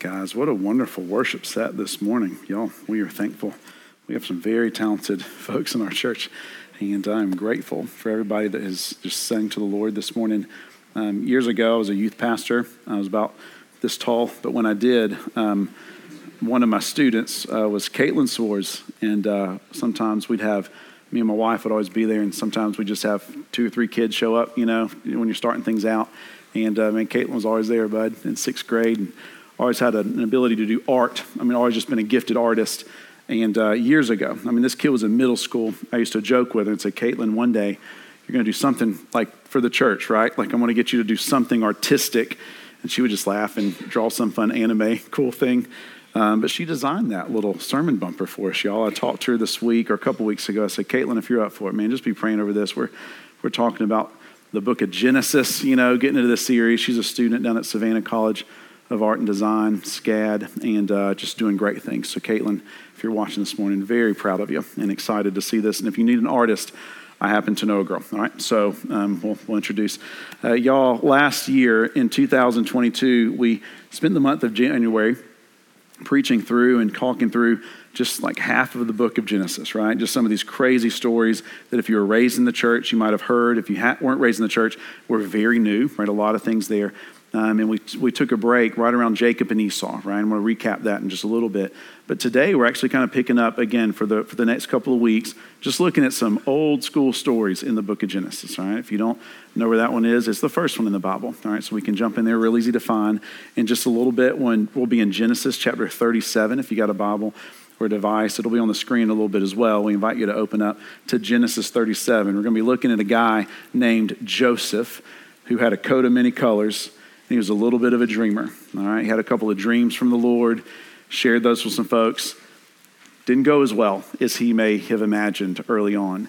Guys, what a wonderful worship set this morning. Y'all, we are thankful. We have some very talented folks in our church, and I'm grateful for everybody that has just sang to the Lord this morning. Um, years ago, I was a youth pastor. I was about this tall, but when I did, um, one of my students uh, was Caitlin Swords, and uh, sometimes we'd have me and my wife would always be there, and sometimes we just have two or three kids show up, you know, when you're starting things out. And uh, man, Caitlin was always there, bud, in sixth grade. And always had an ability to do art. I mean, always just been a gifted artist. And uh, years ago, I mean, this kid was in middle school. I used to joke with her and say, Caitlin, one day you're going to do something like for the church, right? Like, I'm going to get you to do something artistic. And she would just laugh and draw some fun anime, cool thing. Um, but she designed that little sermon bumper for us, y'all. I talked to her this week or a couple weeks ago. I said, Caitlin, if you're up for it, man, just be praying over this. We're, we're talking about the book of Genesis, you know, getting into this series. She's a student down at Savannah College of Art and Design, SCAD, and uh, just doing great things. So, Caitlin, if you're watching this morning, very proud of you and excited to see this. And if you need an artist, I happen to know a girl. All right, so um, we'll, we'll, introduce uh, y'all. Last year in 2022, we spent the month of January preaching through and talking through just like half of the book of Genesis, right? Just some of these crazy stories that if you were raised in the church, you might have heard. If you ha- weren't raised in the church, were very new, right? A lot of things there. Um, and we, we took a break right around Jacob and Esau, right? I'm going to recap that in just a little bit. But today we're actually kind of picking up again for the, for the next couple of weeks, just looking at some old school stories in the book of Genesis, all right? If you don't know where that one is, it's the first one in the Bible, all right? So we can jump in there real easy to find. In just a little bit, when we'll be in Genesis chapter 37, if you got a Bible or device, it'll be on the screen a little bit as well. We invite you to open up to Genesis 37. We're going to be looking at a guy named Joseph who had a coat of many colors he was a little bit of a dreamer. All right, he had a couple of dreams from the Lord, shared those with some folks. Didn't go as well as he may have imagined early on.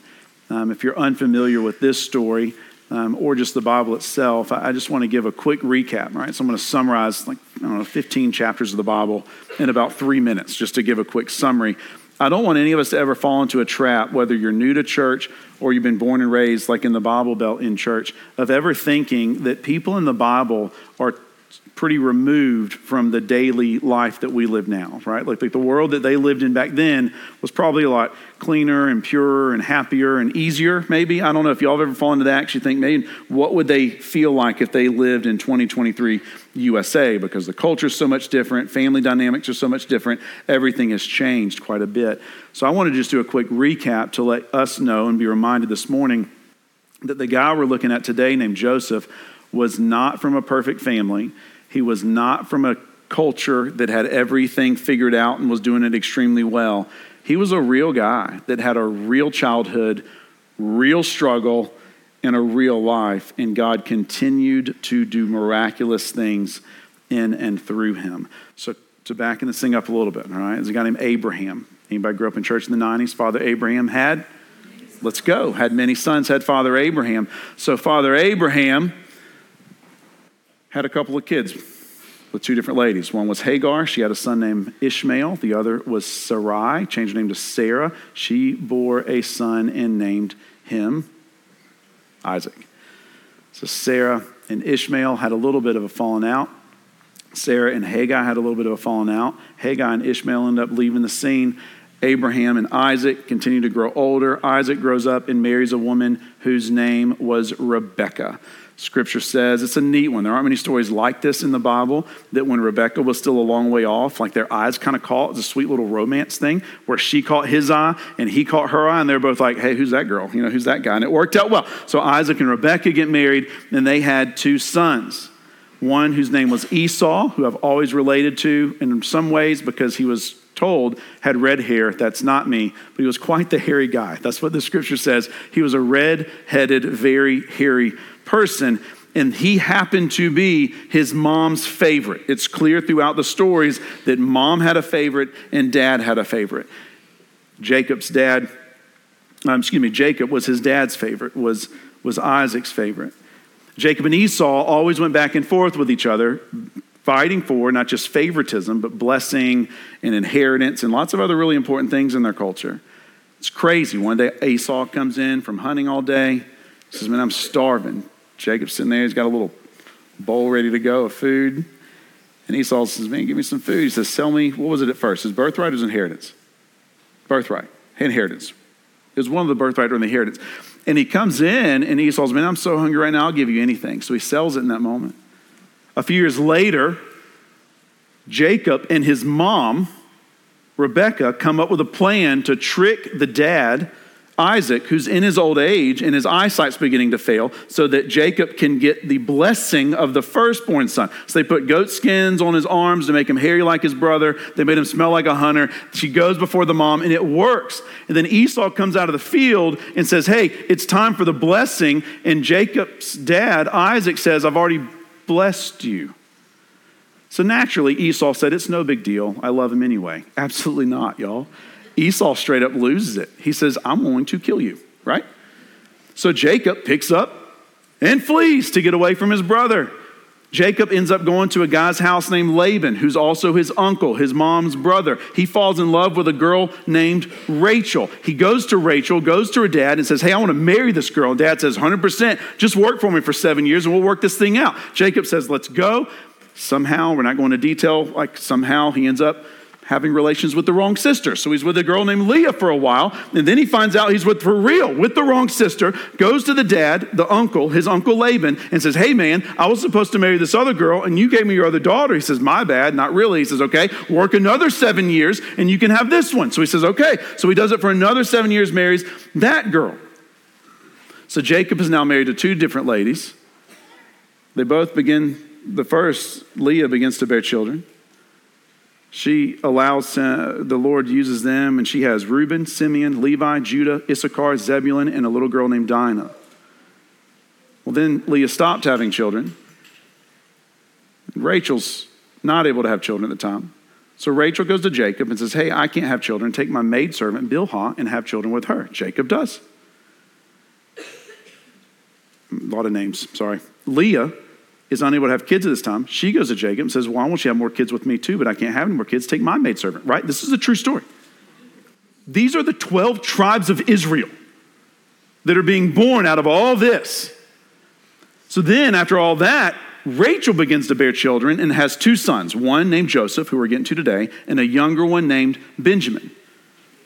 Um, if you're unfamiliar with this story um, or just the Bible itself, I, I just want to give a quick recap. All right, so I'm going to summarize like I don't know 15 chapters of the Bible in about three minutes, just to give a quick summary I don't want any of us to ever fall into a trap, whether you're new to church or you've been born and raised like in the Bible Belt in church, of ever thinking that people in the Bible are pretty removed from the daily life that we live now, right? Like, like the world that they lived in back then was probably a lot cleaner and purer and happier and easier, maybe. I don't know if y'all have ever fallen into that. Actually, think maybe what would they feel like if they lived in 2023 USA? Because the culture is so much different, family dynamics are so much different, everything has changed quite a bit. So, I want to just do a quick recap to let us know and be reminded this morning that the guy we're looking at today, named Joseph, was not from a perfect family. He was not from a culture that had everything figured out and was doing it extremely well. He was a real guy that had a real childhood, real struggle, and a real life. And God continued to do miraculous things in and through him. So, to back in this thing up a little bit, all right, there's a guy named Abraham. Anybody grew up in church in the 90s? Father Abraham had, let's go, had many sons, had Father Abraham. So, Father Abraham had a couple of kids with two different ladies. One was Hagar. She had a son named Ishmael. The other was Sarai, changed her name to Sarah. She bore a son and named him Isaac. So Sarah and Ishmael had a little bit of a falling out. Sarah and Hagar had a little bit of a falling out. Hagar and Ishmael end up leaving the scene. Abraham and Isaac continue to grow older. Isaac grows up and marries a woman whose name was Rebekah. Scripture says it's a neat one. There aren't many stories like this in the Bible that when Rebecca was still a long way off, like their eyes kind of caught. It's a sweet little romance thing where she caught his eye and he caught her eye, and they're both like, hey, who's that girl? You know, who's that guy? And it worked out well. So Isaac and Rebecca get married, and they had two sons. One whose name was Esau, who I've always related to in some ways because he was told had red hair. That's not me, but he was quite the hairy guy. That's what the scripture says. He was a red headed, very hairy person. And he happened to be his mom's favorite. It's clear throughout the stories that mom had a favorite and dad had a favorite. Jacob's dad, um, excuse me, Jacob was his dad's favorite, was, was Isaac's favorite. Jacob and Esau always went back and forth with each other, fighting for not just favoritism, but blessing and inheritance and lots of other really important things in their culture. It's crazy. One day Esau comes in from hunting all day. Says, Man, I'm starving. Jacob's sitting there, he's got a little bowl ready to go of food. And Esau says, Man, give me some food. He says, Sell me, what was it at first? His birthright or his inheritance? Birthright, inheritance. It was one of the birthright or the inheritance. And he comes in, and Esau's, Man, I'm so hungry right now, I'll give you anything. So he sells it in that moment. A few years later, Jacob and his mom, Rebecca, come up with a plan to trick the dad Isaac, who's in his old age and his eyesight's beginning to fail, so that Jacob can get the blessing of the firstborn son. So they put goat skins on his arms to make him hairy like his brother. They made him smell like a hunter. She goes before the mom, and it works. And then Esau comes out of the field and says, Hey, it's time for the blessing. And Jacob's dad, Isaac, says, I've already blessed you. So naturally, Esau said, It's no big deal. I love him anyway. Absolutely not, y'all. Esau straight up loses it. He says, I'm going to kill you, right? So Jacob picks up and flees to get away from his brother. Jacob ends up going to a guy's house named Laban, who's also his uncle, his mom's brother. He falls in love with a girl named Rachel. He goes to Rachel, goes to her dad, and says, Hey, I want to marry this girl. And dad says, 100%, just work for me for seven years and we'll work this thing out. Jacob says, Let's go. Somehow, we're not going to detail, like somehow he ends up having relations with the wrong sister. So he's with a girl named Leah for a while, and then he finds out he's with for real with the wrong sister, goes to the dad, the uncle, his uncle Laban, and says, Hey man, I was supposed to marry this other girl, and you gave me your other daughter. He says, My bad, not really. He says, Okay, work another seven years, and you can have this one. So he says, Okay. So he does it for another seven years, marries that girl. So Jacob is now married to two different ladies. They both begin, the first, Leah begins to bear children. She allows, uh, the Lord uses them, and she has Reuben, Simeon, Levi, Judah, Issachar, Zebulun, and a little girl named Dinah. Well, then Leah stopped having children. Rachel's not able to have children at the time. So Rachel goes to Jacob and says, Hey, I can't have children. Take my maidservant, Bilhah, and have children with her. Jacob does. A lot of names, sorry. Leah is unable to have kids at this time. She goes to Jacob and says, Why won't you have more kids with me too? But I can't have any more kids. Take my maidservant, right? This is a true story. These are the 12 tribes of Israel that are being born out of all this. So then, after all that, Rachel begins to bear children and has two sons one named Joseph, who we're getting to today, and a younger one named Benjamin.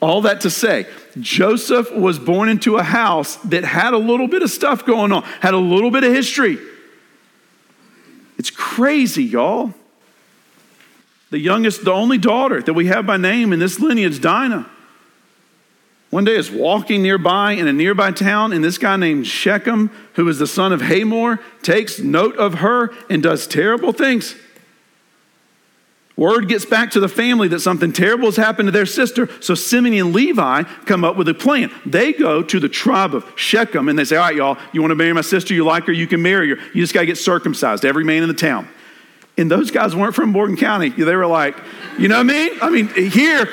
All that to say, Joseph was born into a house that had a little bit of stuff going on, had a little bit of history. It's crazy, y'all. The youngest, the only daughter that we have by name in this lineage, Dinah. One day is walking nearby in a nearby town, and this guy named Shechem, who is the son of Hamor, takes note of her and does terrible things. Word gets back to the family that something terrible has happened to their sister. So Simeon and Levi come up with a plan. They go to the tribe of Shechem and they say, All right, y'all, you want to marry my sister? You like her? You can marry her. You just got to get circumcised, every man in the town. And those guys weren't from Morgan County. They were like, You know what I mean? I mean, here,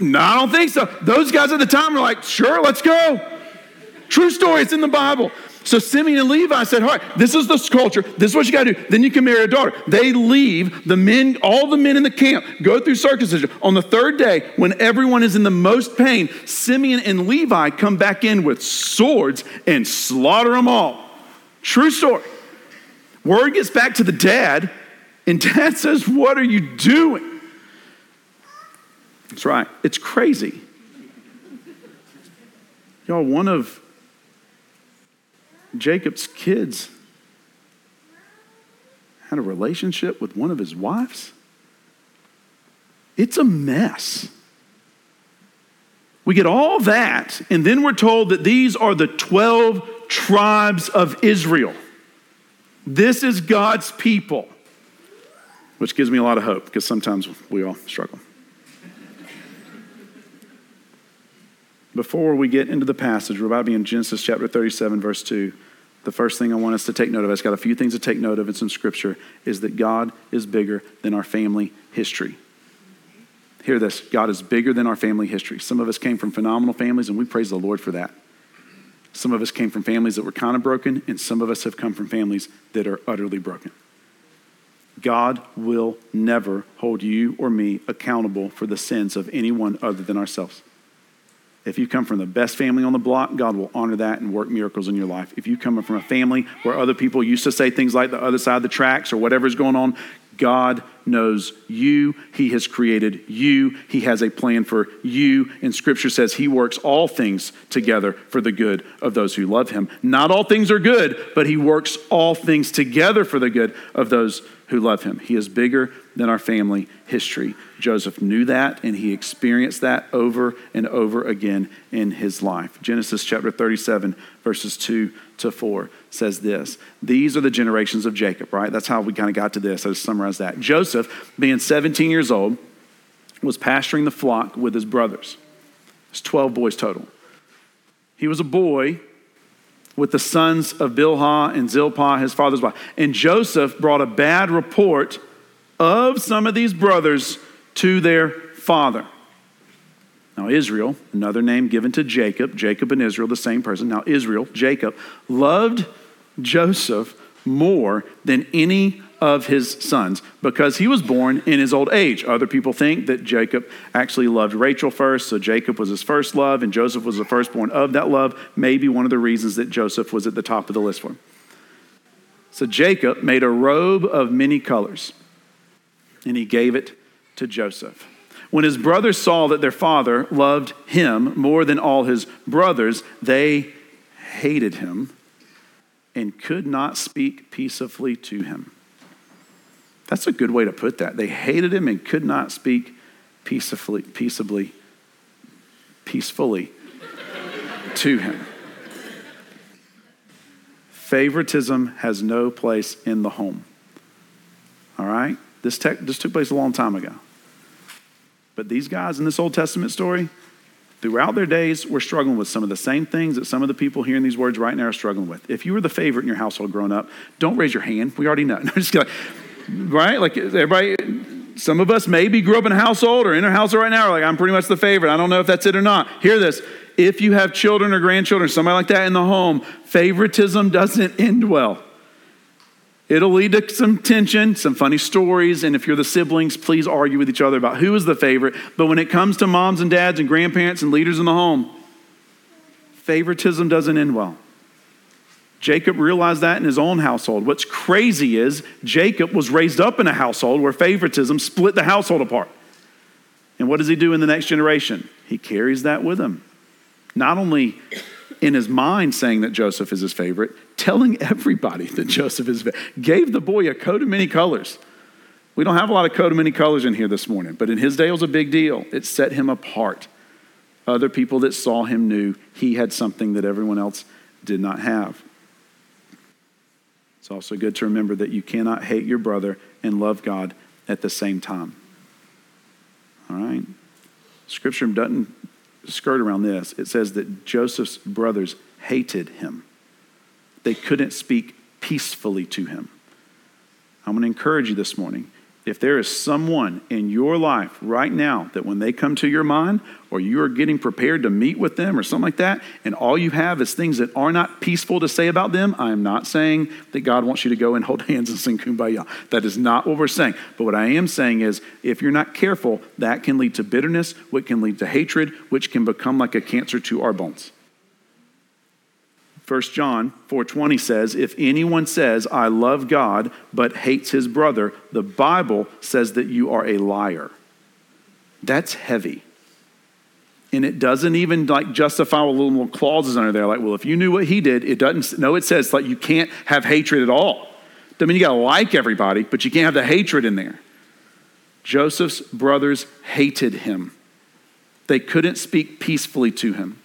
no, I don't think so. Those guys at the time were like, Sure, let's go. True story, it's in the Bible. So Simeon and Levi said, All right, this is the culture. This is what you got to do. Then you can marry a daughter. They leave the men, all the men in the camp, go through circumcision. On the third day, when everyone is in the most pain, Simeon and Levi come back in with swords and slaughter them all. True story. Word gets back to the dad, and dad says, What are you doing? That's right. It's crazy. Y'all, one of Jacob's kids had a relationship with one of his wives? It's a mess. We get all that, and then we're told that these are the 12 tribes of Israel. This is God's people, which gives me a lot of hope because sometimes we all struggle. Before we get into the passage, we're about to be in Genesis chapter 37, verse 2. The first thing I want us to take note of, it's got a few things to take note of, it's in Scripture, is that God is bigger than our family history. Hear this God is bigger than our family history. Some of us came from phenomenal families, and we praise the Lord for that. Some of us came from families that were kind of broken, and some of us have come from families that are utterly broken. God will never hold you or me accountable for the sins of anyone other than ourselves. If you come from the best family on the block, God will honor that and work miracles in your life. If you come from a family where other people used to say things like the other side of the tracks or whatever's going on, God knows you. He has created you. He has a plan for you. And scripture says he works all things together for the good of those who love him. Not all things are good, but he works all things together for the good of those who love him. He is bigger than our family history. Joseph knew that and he experienced that over and over again in his life. Genesis chapter 37, verses 2 to 4 says this These are the generations of Jacob, right? That's how we kind of got to this. I just summarized that. Joseph, being 17 years old, was pasturing the flock with his brothers. It's 12 boys total. He was a boy with the sons of Bilhah and Zilpah, his father's wife. And Joseph brought a bad report of some of these brothers to their father. Now, Israel, another name given to Jacob, Jacob and Israel, the same person. Now, Israel, Jacob, loved Joseph more than any of his sons because he was born in his old age. Other people think that Jacob actually loved Rachel first, so Jacob was his first love and Joseph was the firstborn of that love. Maybe one of the reasons that Joseph was at the top of the list for him. So Jacob made a robe of many colors and he gave it to Joseph. When his brothers saw that their father loved him more than all his brothers, they hated him and could not speak peaceably to him. That's a good way to put that. They hated him and could not speak peaceably, peaceably, peacefully to him. Favoritism has no place in the home. All right? This, tech, this took place a long time ago. But these guys in this Old Testament story, throughout their days, were struggling with some of the same things that some of the people hearing these words right now are struggling with. If you were the favorite in your household growing up, don't raise your hand. We already know. No, just like, right? Like everybody, some of us maybe grew up in a household or in a household right now, like I'm pretty much the favorite. I don't know if that's it or not. Hear this. If you have children or grandchildren, somebody like that in the home, favoritism doesn't end well. It'll lead to some tension, some funny stories, and if you're the siblings, please argue with each other about who is the favorite. But when it comes to moms and dads and grandparents and leaders in the home, favoritism doesn't end well. Jacob realized that in his own household. What's crazy is Jacob was raised up in a household where favoritism split the household apart. And what does he do in the next generation? He carries that with him. Not only in his mind saying that Joseph is his favorite, telling everybody that Joseph is favorite gave the boy a coat of many colors. We don't have a lot of coat of many colors in here this morning, but in his day it was a big deal. It set him apart. Other people that saw him knew he had something that everyone else did not have. Also good to remember that you cannot hate your brother and love God at the same time. All right? Scripture doesn't skirt around this. It says that Joseph's brothers hated him, they couldn't speak peacefully to him. I'm going to encourage you this morning if there is someone in your life right now that when they come to your mind or you are getting prepared to meet with them or something like that, and all you have is things that are not peaceful to say about them, I am not saying that God wants you to go and hold hands and sing kumbaya. That is not what we're saying. But what I am saying is if you're not careful, that can lead to bitterness, which can lead to hatred, which can become like a cancer to our bones. 1 John 4:20 says, "If anyone says, I love God, but hates his brother, the Bible says that you are a liar." That's heavy. And it doesn't even like justify a little, more clauses under there, like, well, if you knew what he did, it doesn't. No, it says like you can't have hatred at all. I mean, you gotta like everybody, but you can't have the hatred in there. Joseph's brothers hated him. They couldn't speak peacefully to him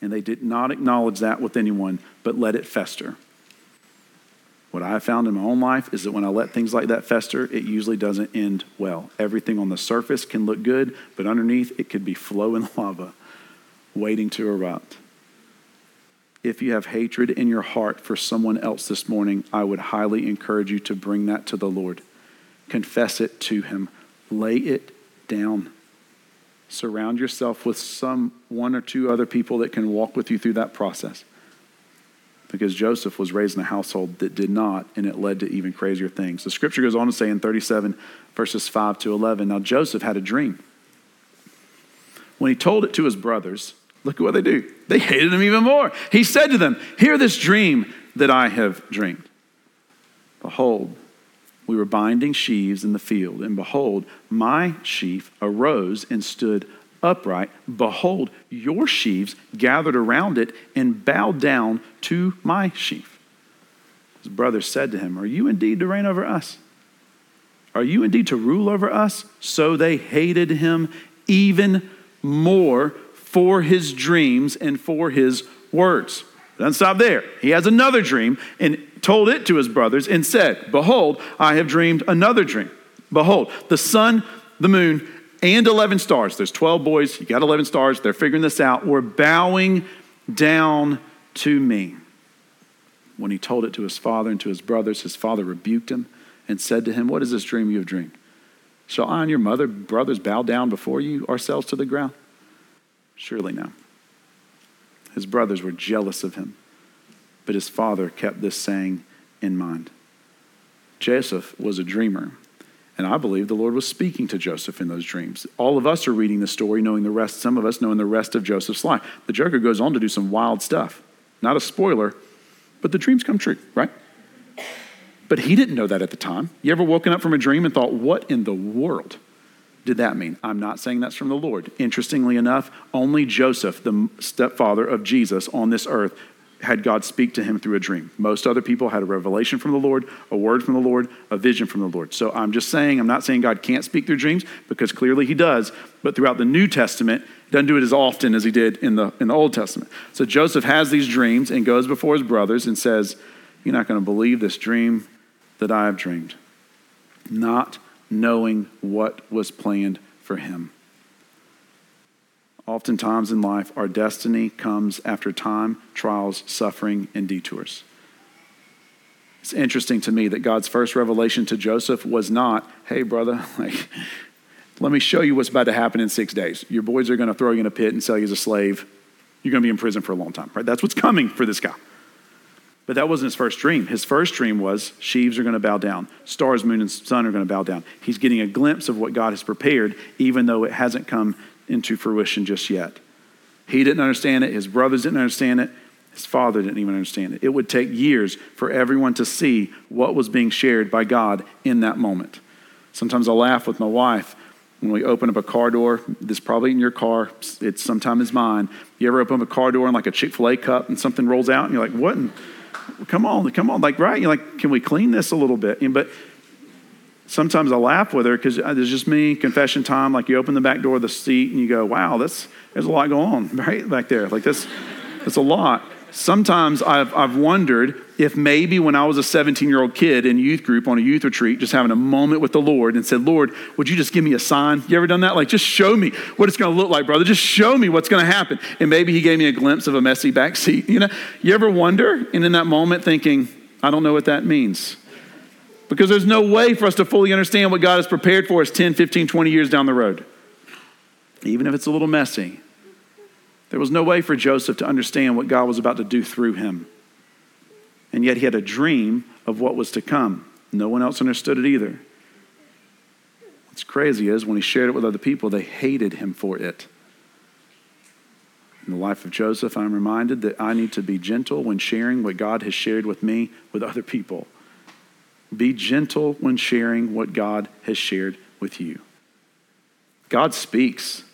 and they did not acknowledge that with anyone, but let it fester. What I have found in my own life is that when I let things like that fester, it usually doesn't end well. Everything on the surface can look good, but underneath it could be flowing lava waiting to erupt. If you have hatred in your heart for someone else this morning, I would highly encourage you to bring that to the Lord. Confess it to Him, lay it down. Surround yourself with some one or two other people that can walk with you through that process. Because Joseph was raised in a household that did not, and it led to even crazier things. The scripture goes on to say in 37, verses 5 to 11 Now Joseph had a dream When he told it to his brothers, look at what they do. They hated him even more. He said to them, Hear this dream that I have dreamed. Behold, we were binding sheaves in the field, and behold, my sheaf arose and stood upright. Behold, your sheaves gathered around it and bowed down to my sheaf. His brothers said to him, Are you indeed to reign over us? Are you indeed to rule over us? So they hated him even more for his dreams and for his words. Doesn't stop there. He has another dream and told it to his brothers and said, Behold, I have dreamed another dream. Behold, the sun, the moon, and 11 stars. There's 12 boys, you got 11 stars. They're figuring this out. Were bowing down to me. When he told it to his father and to his brothers, his father rebuked him and said to him, What is this dream you have dreamed? Shall I and your mother, brothers, bow down before you, ourselves to the ground? Surely no. His brothers were jealous of him, but his father kept this saying in mind. Joseph was a dreamer and I believe the Lord was speaking to Joseph in those dreams. All of us are reading the story, knowing the rest, some of us knowing the rest of Joseph's life. The Joker goes on to do some wild stuff. Not a spoiler, but the dreams come true, right? But he didn't know that at the time. You ever woken up from a dream and thought, what in the world did that mean? I'm not saying that's from the Lord. Interestingly enough, only Joseph, the stepfather of Jesus on this earth, had God speak to him through a dream. Most other people had a revelation from the Lord, a word from the Lord, a vision from the Lord. So I'm just saying, I'm not saying God can't speak through dreams because clearly he does, but throughout the New Testament, he doesn't do it as often as he did in the, in the Old Testament. So Joseph has these dreams and goes before his brothers and says, You're not going to believe this dream that I have dreamed. Not knowing what was planned for him. Oftentimes in life, our destiny comes after time, trials, suffering, and detours. It's interesting to me that God's first revelation to Joseph was not, hey, brother, like, let me show you what's about to happen in six days. Your boys are going to throw you in a pit and sell you as a slave. You're going to be in prison for a long time, right? That's what's coming for this guy. But that wasn't his first dream. His first dream was sheaves are going to bow down, stars, moon, and sun are going to bow down. He's getting a glimpse of what God has prepared, even though it hasn't come into fruition just yet. He didn't understand it, his brothers didn't understand it, his father didn't even understand it. It would take years for everyone to see what was being shared by God in that moment. Sometimes I laugh with my wife when we open up a car door. This probably in your car, it's sometimes mine. You ever open up a car door and like a Chick fil A cup and something rolls out and you're like, what? Come on, come on. Like, right? You're like, can we clean this a little bit? But sometimes I laugh with her because it's uh, just me, confession time. Like you open the back door of the seat and you go, wow, that's, there's a lot going on right back there. Like this, that's a lot. Sometimes I've, I've wondered if maybe when I was a 17 year old kid in youth group on a youth retreat, just having a moment with the Lord and said, Lord, would you just give me a sign? You ever done that? Like, just show me what it's going to look like, brother. Just show me what's going to happen. And maybe he gave me a glimpse of a messy back seat. You know, you ever wonder? And in that moment thinking, I don't know what that means. Because there's no way for us to fully understand what God has prepared for us 10, 15, 20 years down the road. Even if it's a little messy. There was no way for Joseph to understand what God was about to do through him. And yet he had a dream of what was to come. No one else understood it either. What's crazy is when he shared it with other people, they hated him for it. In the life of Joseph, I'm reminded that I need to be gentle when sharing what God has shared with me with other people. Be gentle when sharing what God has shared with you. God speaks.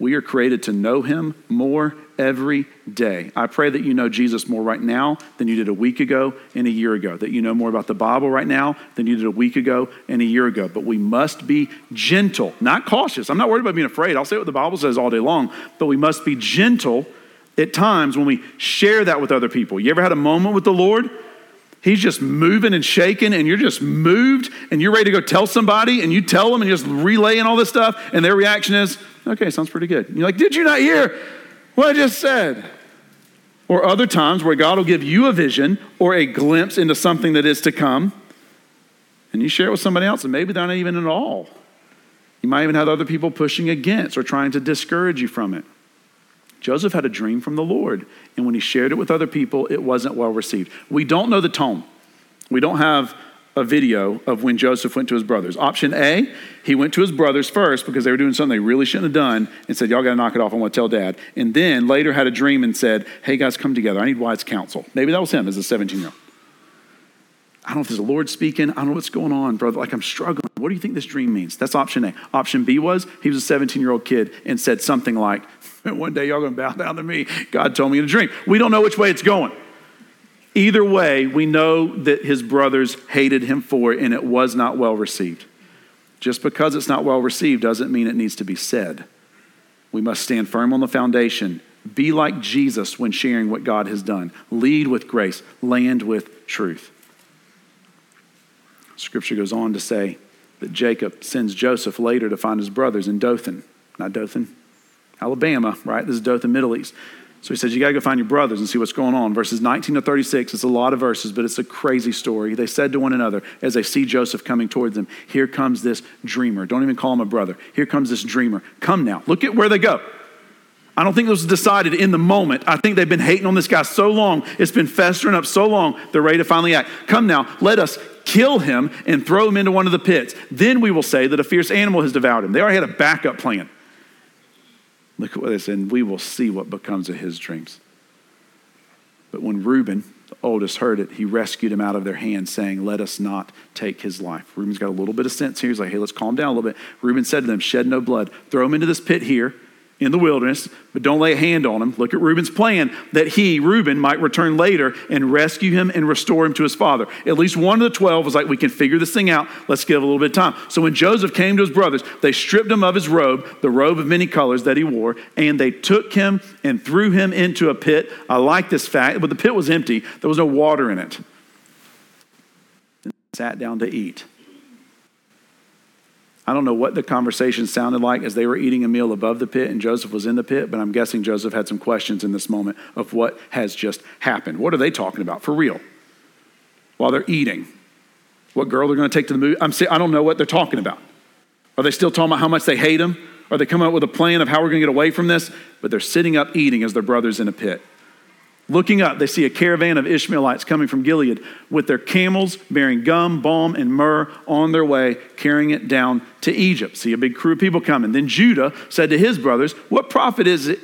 We are created to know him more every day. I pray that you know Jesus more right now than you did a week ago and a year ago, that you know more about the Bible right now than you did a week ago and a year ago. But we must be gentle, not cautious. I'm not worried about being afraid. I'll say what the Bible says all day long, but we must be gentle at times when we share that with other people. You ever had a moment with the Lord He's just moving and shaking, and you're just moved, and you're ready to go tell somebody, and you tell them, and you're just relaying all this stuff, and their reaction is, okay, sounds pretty good. You're like, did you not hear what I just said? Or other times where God will give you a vision or a glimpse into something that is to come, and you share it with somebody else, and maybe they're not even at all. You might even have other people pushing against or trying to discourage you from it. Joseph had a dream from the Lord, and when he shared it with other people, it wasn't well received. We don't know the tone. We don't have a video of when Joseph went to his brothers. Option A, he went to his brothers first because they were doing something they really shouldn't have done and said, Y'all got to knock it off. I want to tell dad. And then later had a dream and said, Hey guys, come together. I need wise counsel. Maybe that was him as a 17 year old. I don't know if there's a Lord speaking. I don't know what's going on, brother. Like I'm struggling. What do you think this dream means? That's option A. Option B was he was a 17 year old kid and said something like, One day y'all going to bow down to me. God told me in a dream. We don't know which way it's going. Either way, we know that his brothers hated him for it and it was not well received. Just because it's not well received doesn't mean it needs to be said. We must stand firm on the foundation. Be like Jesus when sharing what God has done. Lead with grace, land with truth. Scripture goes on to say that Jacob sends Joseph later to find his brothers in Dothan. Not Dothan, Alabama, right? This is Dothan, Middle East. So he says, You got to go find your brothers and see what's going on. Verses 19 to 36, it's a lot of verses, but it's a crazy story. They said to one another as they see Joseph coming towards them, Here comes this dreamer. Don't even call him a brother. Here comes this dreamer. Come now. Look at where they go. I don't think this was decided in the moment. I think they've been hating on this guy so long, it's been festering up so long, they're ready to finally act. Come now, let us kill him and throw him into one of the pits. Then we will say that a fierce animal has devoured him. They already had a backup plan. Look at what they said, and we will see what becomes of his dreams. But when Reuben, the oldest, heard it, he rescued him out of their hands, saying, Let us not take his life. Reuben's got a little bit of sense here. He's like, Hey, let's calm down a little bit. Reuben said to them, Shed no blood. Throw him into this pit here in the wilderness, but don't lay a hand on him. Look at Reuben's plan that he, Reuben, might return later and rescue him and restore him to his father. At least one of the 12 was like, We can figure this thing out. Let's give a little bit of time. So when Joseph came to his brothers, they stripped him of his robe, the robe of many colors that he wore, and they took him and threw him into a pit. I like this fact, but the pit was empty, there was no water in it. And sat down to eat. I don't know what the conversation sounded like as they were eating a meal above the pit and Joseph was in the pit, but I'm guessing Joseph had some questions in this moment of what has just happened. What are they talking about for real? While they're eating. What girl they're going to take to the movie? I'm I don't know what they're talking about. Are they still talking about how much they hate him? Are they coming up with a plan of how we're going to get away from this? But they're sitting up eating as their brother's in a pit. Looking up, they see a caravan of Ishmaelites coming from Gilead with their camels bearing gum, balm, and myrrh on their way, carrying it down to Egypt. See a big crew of people coming. Then Judah said to his brothers, What profit is it?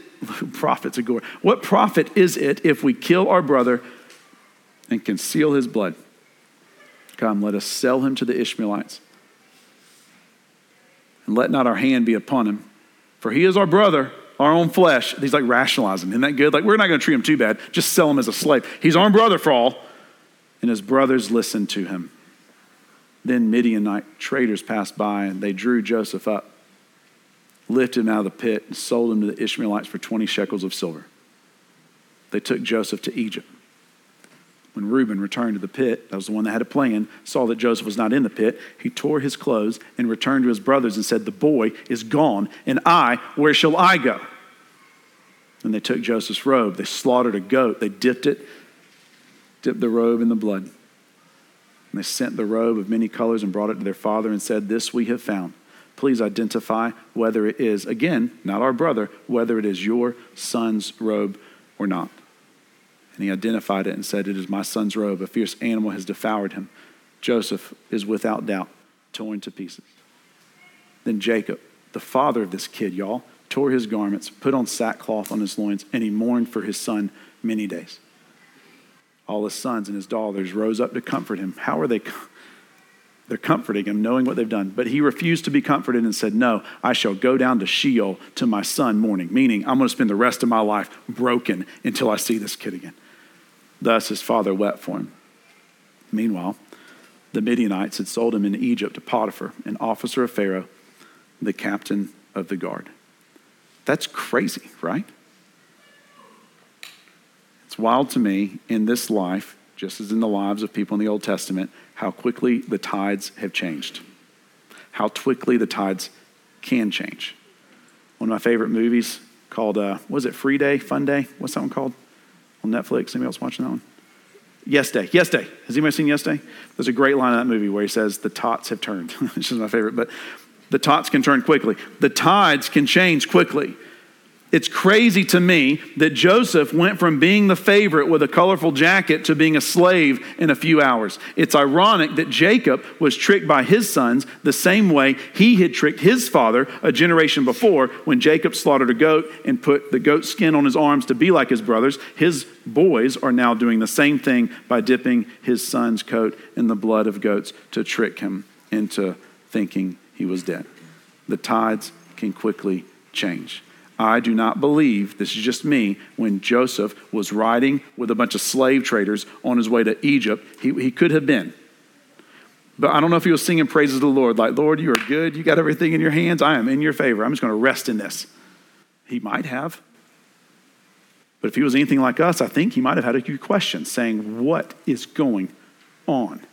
Profit's a gore. What profit is it if we kill our brother and conceal his blood? Come, let us sell him to the Ishmaelites. And let not our hand be upon him, for he is our brother our own flesh. He's like rationalizing. Isn't that good? Like, we're not going to treat him too bad. Just sell him as a slave. He's our brother for all. And his brothers listened to him. Then Midianite traders passed by and they drew Joseph up, lifted him out of the pit, and sold him to the Ishmaelites for 20 shekels of silver. They took Joseph to Egypt. When Reuben returned to the pit, that was the one that had a plan, saw that Joseph was not in the pit, he tore his clothes and returned to his brothers and said, The boy is gone, and I, where shall I go? And they took Joseph's robe, they slaughtered a goat, they dipped it, dipped the robe in the blood. And they sent the robe of many colors and brought it to their father and said, This we have found. Please identify whether it is, again, not our brother, whether it is your son's robe or not. And he identified it and said, It is my son's robe. A fierce animal has devoured him. Joseph is without doubt torn to pieces. Then Jacob, the father of this kid, y'all, tore his garments, put on sackcloth on his loins, and he mourned for his son many days. All his sons and his daughters rose up to comfort him. How are they? They're comforting him, knowing what they've done. But he refused to be comforted and said, No, I shall go down to Sheol to my son mourning, meaning I'm going to spend the rest of my life broken until I see this kid again. Thus his father wept for him. Meanwhile, the Midianites had sold him in Egypt to Potiphar, an officer of Pharaoh, the captain of the guard. That's crazy, right? It's wild to me in this life, just as in the lives of people in the Old Testament, how quickly the tides have changed, how quickly the tides can change. One of my favorite movies called, uh, was it Free Day, Fun Day? What's that one called? On Netflix. Anybody else watching that one? Yes Day. Yes Day. Has anybody seen Yes Day? There's a great line in that movie where he says, The tots have turned, which is my favorite. But the tots can turn quickly. The tides can change quickly. It's crazy to me that Joseph went from being the favorite with a colorful jacket to being a slave in a few hours. It's ironic that Jacob was tricked by his sons the same way he had tricked his father a generation before when Jacob slaughtered a goat and put the goat skin on his arms to be like his brothers. His boys are now doing the same thing by dipping his son's coat in the blood of goats to trick him into thinking he was dead. The tides can quickly change. I do not believe, this is just me, when Joseph was riding with a bunch of slave traders on his way to Egypt, he, he could have been. But I don't know if he was singing praises to the Lord, like, Lord, you are good. You got everything in your hands. I am in your favor. I'm just going to rest in this. He might have. But if he was anything like us, I think he might have had a few questions saying, What is going on?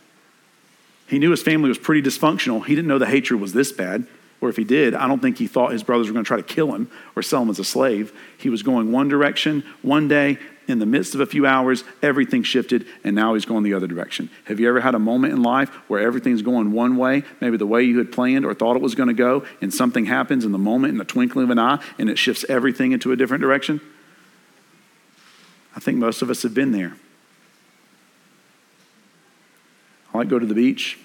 He knew his family was pretty dysfunctional. He didn't know the hatred was this bad. Or if he did, I don't think he thought his brothers were going to try to kill him or sell him as a slave. He was going one direction one day. In the midst of a few hours, everything shifted, and now he's going the other direction. Have you ever had a moment in life where everything's going one way, maybe the way you had planned or thought it was going to go, and something happens in the moment, in the twinkling of an eye, and it shifts everything into a different direction? I think most of us have been there. I like go to the beach.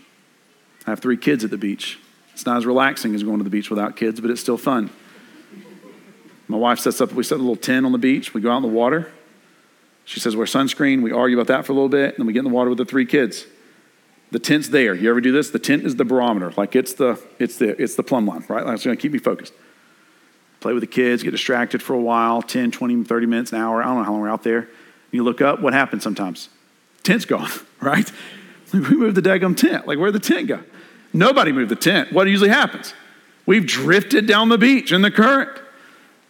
I have three kids at the beach. It's not as relaxing as going to the beach without kids, but it's still fun. My wife sets up, we set a little tent on the beach. We go out in the water. She says, wear sunscreen. We argue about that for a little bit. Then we get in the water with the three kids. The tent's there. You ever do this? The tent is the barometer. Like it's the, it's the, it's the plumb line, right? Like it's going to keep me focused. Play with the kids, get distracted for a while 10, 20, 30 minutes, an hour. I don't know how long we're out there. You look up, what happens sometimes? Tent's gone, right? We moved the daggum tent. Like, where'd the tent go? Nobody moved the tent. What usually happens? We've drifted down the beach in the current.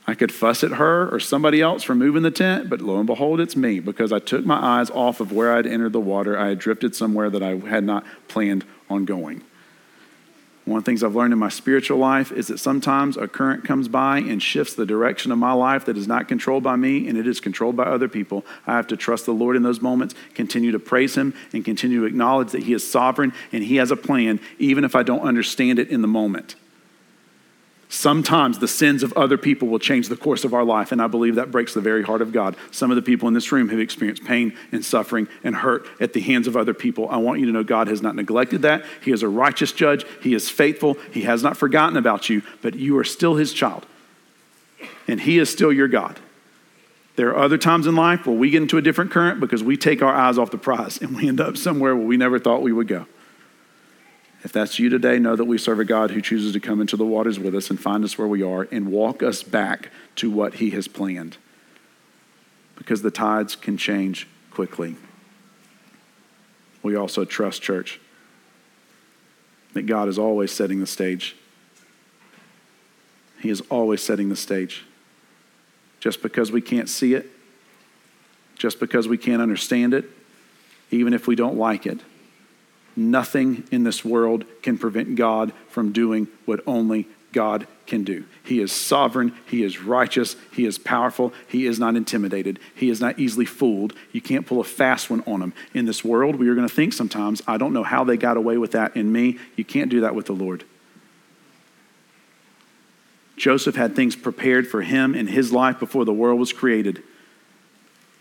I could fuss at her or somebody else for moving the tent, but lo and behold, it's me because I took my eyes off of where I'd entered the water. I had drifted somewhere that I had not planned on going. One of the things I've learned in my spiritual life is that sometimes a current comes by and shifts the direction of my life that is not controlled by me and it is controlled by other people. I have to trust the Lord in those moments, continue to praise Him, and continue to acknowledge that He is sovereign and He has a plan, even if I don't understand it in the moment. Sometimes the sins of other people will change the course of our life, and I believe that breaks the very heart of God. Some of the people in this room have experienced pain and suffering and hurt at the hands of other people. I want you to know God has not neglected that. He is a righteous judge, He is faithful, He has not forgotten about you, but you are still His child, and He is still your God. There are other times in life where we get into a different current because we take our eyes off the prize and we end up somewhere where we never thought we would go. If that's you today, know that we serve a God who chooses to come into the waters with us and find us where we are and walk us back to what he has planned. Because the tides can change quickly. We also trust, church, that God is always setting the stage. He is always setting the stage. Just because we can't see it, just because we can't understand it, even if we don't like it, Nothing in this world can prevent God from doing what only God can do. He is sovereign, He is righteous, He is powerful, He is not intimidated, He is not easily fooled. You can't pull a fast one on Him. In this world, we are going to think sometimes, I don't know how they got away with that in me. You can't do that with the Lord. Joseph had things prepared for him in his life before the world was created.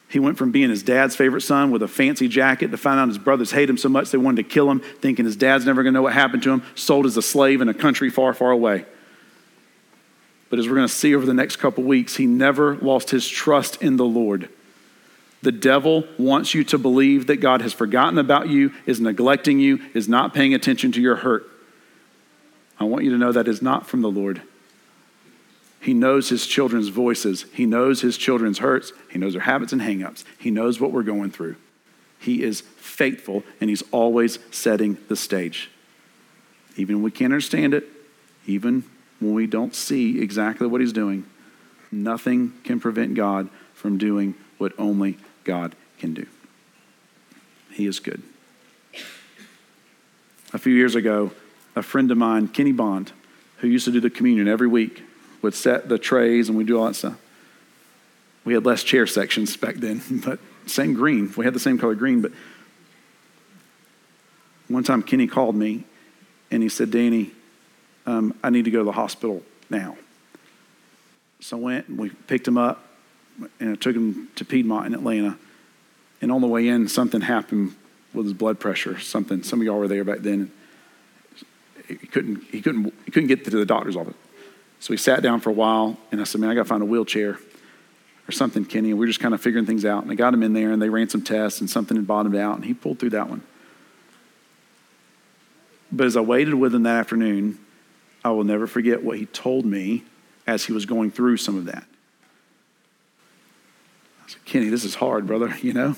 He went from being his dad's favorite son with a fancy jacket to find out his brothers hate him so much they wanted to kill him, thinking his dad's never going to know what happened to him, sold as a slave in a country far, far away. But as we're going to see over the next couple weeks, he never lost his trust in the Lord. The devil wants you to believe that God has forgotten about you, is neglecting you, is not paying attention to your hurt. I want you to know that is not from the Lord. He knows his children's voices. He knows his children's hurts. He knows their habits and hangups. He knows what we're going through. He is faithful and he's always setting the stage. Even when we can't understand it, even when we don't see exactly what he's doing, nothing can prevent God from doing what only God can do. He is good. A few years ago, a friend of mine, Kenny Bond, who used to do the communion every week, would set the trays and we do all that stuff. We had less chair sections back then, but same green. We had the same color green, but one time Kenny called me and he said, Danny, um, I need to go to the hospital now. So I went and we picked him up and I took him to Piedmont in Atlanta. And on the way in, something happened with his blood pressure. Something. Some of y'all were there back then. He couldn't. He couldn't. He couldn't get to the doctor's office. So he sat down for a while, and I said, "Man, I got to find a wheelchair or something, Kenny." And we are just kind of figuring things out. And I got him in there, and they ran some tests, and something had bottomed out, and he pulled through that one. But as I waited with him that afternoon, I will never forget what he told me as he was going through some of that. I said, Kenny, this is hard, brother. You know,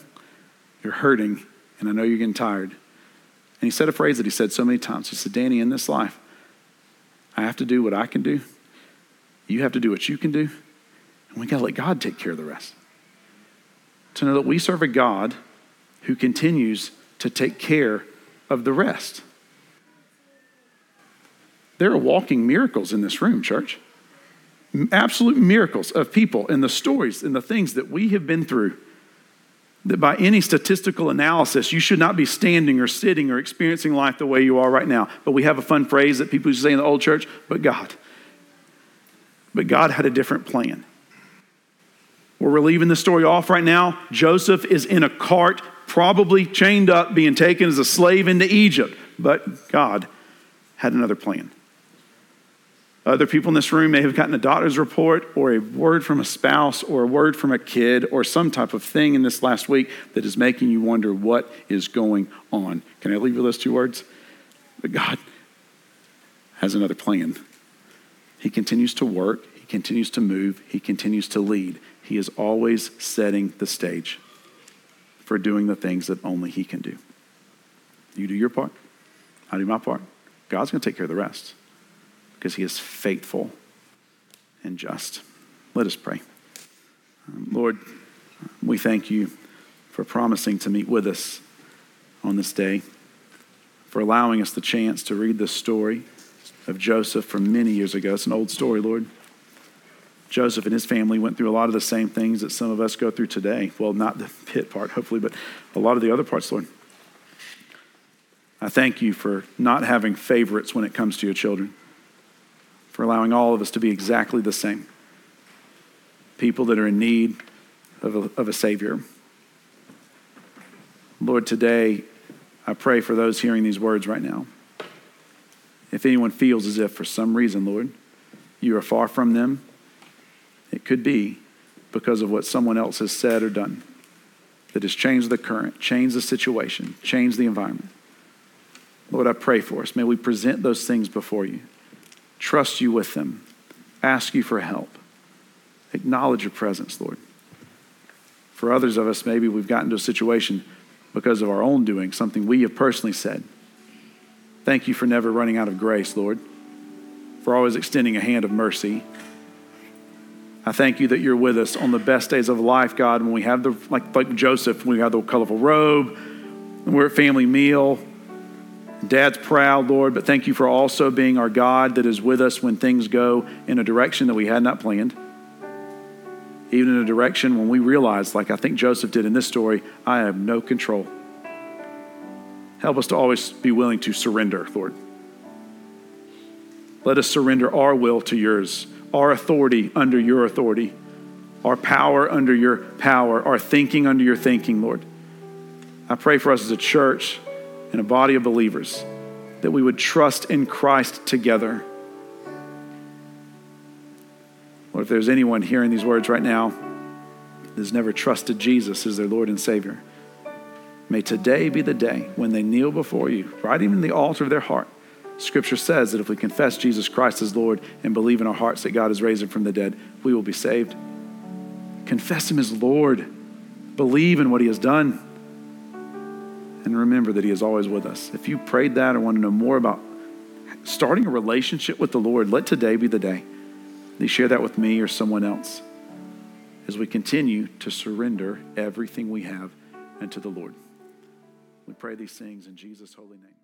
you're hurting, and I know you're getting tired. And he said a phrase that he said so many times. He said, Danny, in this life, I have to do what I can do. You have to do what you can do. And we got to let God take care of the rest. To know that we serve a God who continues to take care of the rest. There are walking miracles in this room, church. Absolute miracles of people and the stories and the things that we have been through. That by any statistical analysis, you should not be standing or sitting or experiencing life the way you are right now. But we have a fun phrase that people say in the old church, but God. But God had a different plan. Where we're leaving the story off right now, Joseph is in a cart, probably chained up, being taken as a slave into Egypt. But God had another plan. Other people in this room may have gotten a doctor's report or a word from a spouse or a word from a kid or some type of thing in this last week that is making you wonder what is going on. Can I leave you those two words? But God has another plan. He continues to work, He continues to move, He continues to lead. He is always setting the stage for doing the things that only He can do. You do your part, I do my part. God's going to take care of the rest because he is faithful and just. Let us pray. Um, Lord, we thank you for promising to meet with us on this day, for allowing us the chance to read this story of Joseph from many years ago. It's an old story, Lord. Joseph and his family went through a lot of the same things that some of us go through today. Well, not the pit part, hopefully, but a lot of the other parts, Lord. I thank you for not having favorites when it comes to your children for allowing all of us to be exactly the same people that are in need of a, of a Savior. Lord, today I pray for those hearing these words right now. If anyone feels as if for some reason, Lord, you are far from them, it could be because of what someone else has said or done that has changed the current, changed the situation, changed the environment. Lord, I pray for us. May we present those things before you trust you with them, ask you for help, acknowledge your presence, Lord. For others of us, maybe we've gotten to a situation because of our own doing, something we have personally said. Thank you for never running out of grace, Lord, for always extending a hand of mercy. I thank you that you're with us on the best days of life, God, when we have the, like, like Joseph, when we have the colorful robe, and we're at family meal, Dad's proud, Lord, but thank you for also being our God that is with us when things go in a direction that we had not planned. Even in a direction when we realize, like I think Joseph did in this story, I have no control. Help us to always be willing to surrender, Lord. Let us surrender our will to yours, our authority under your authority, our power under your power, our thinking under your thinking, Lord. I pray for us as a church and a body of believers that we would trust in Christ together. Or if there's anyone hearing these words right now that has never trusted Jesus as their Lord and Savior, may today be the day when they kneel before you, right even the altar of their heart. Scripture says that if we confess Jesus Christ as Lord and believe in our hearts that God has raised him from the dead, we will be saved. Confess him as Lord. Believe in what he has done and remember that He is always with us. If you prayed that or want to know more about starting a relationship with the Lord, let today be the day. You share that with me or someone else as we continue to surrender everything we have unto the Lord. We pray these things in Jesus' holy name.